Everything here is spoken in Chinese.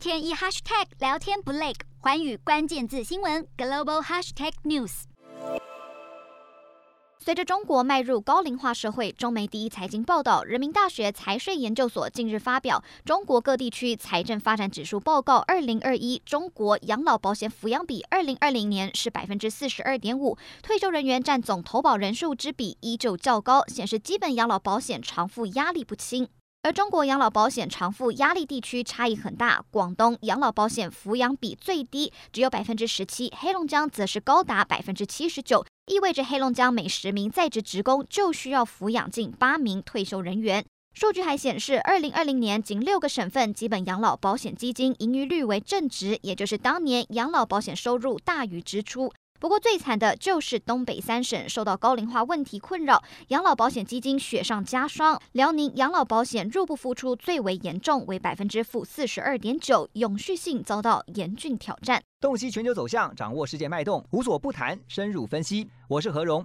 天一 hashtag 聊天不累，寰宇关键字新闻 global hashtag news。随着中国迈入高龄化社会，中媒第一财经报道，人民大学财税研究所近日发表《中国各地区财政发展指数报告（二零二一）》，中国养老保险抚养比二零二零年是百分之四十二点五，退休人员占总投保人数之比依旧较高，显示基本养老保险偿付压力不轻。而中国养老保险偿付压力地区差异很大，广东养老保险抚养比最低，只有百分之十七，黑龙江则是高达百分之七十九，意味着黑龙江每十名在职职工就需要抚养近八名退休人员。数据还显示，二零二零年仅六个省份基本养老保险基金盈余率为正值，也就是当年养老保险收入大于支出。不过最惨的就是东北三省受到高龄化问题困扰，养老保险基金雪上加霜。辽宁养老保险入不敷出最为严重，为百分之负四十二点九，永续性遭到严峻挑战。洞悉全球走向，掌握世界脉动，无所不谈，深入分析。我是何荣。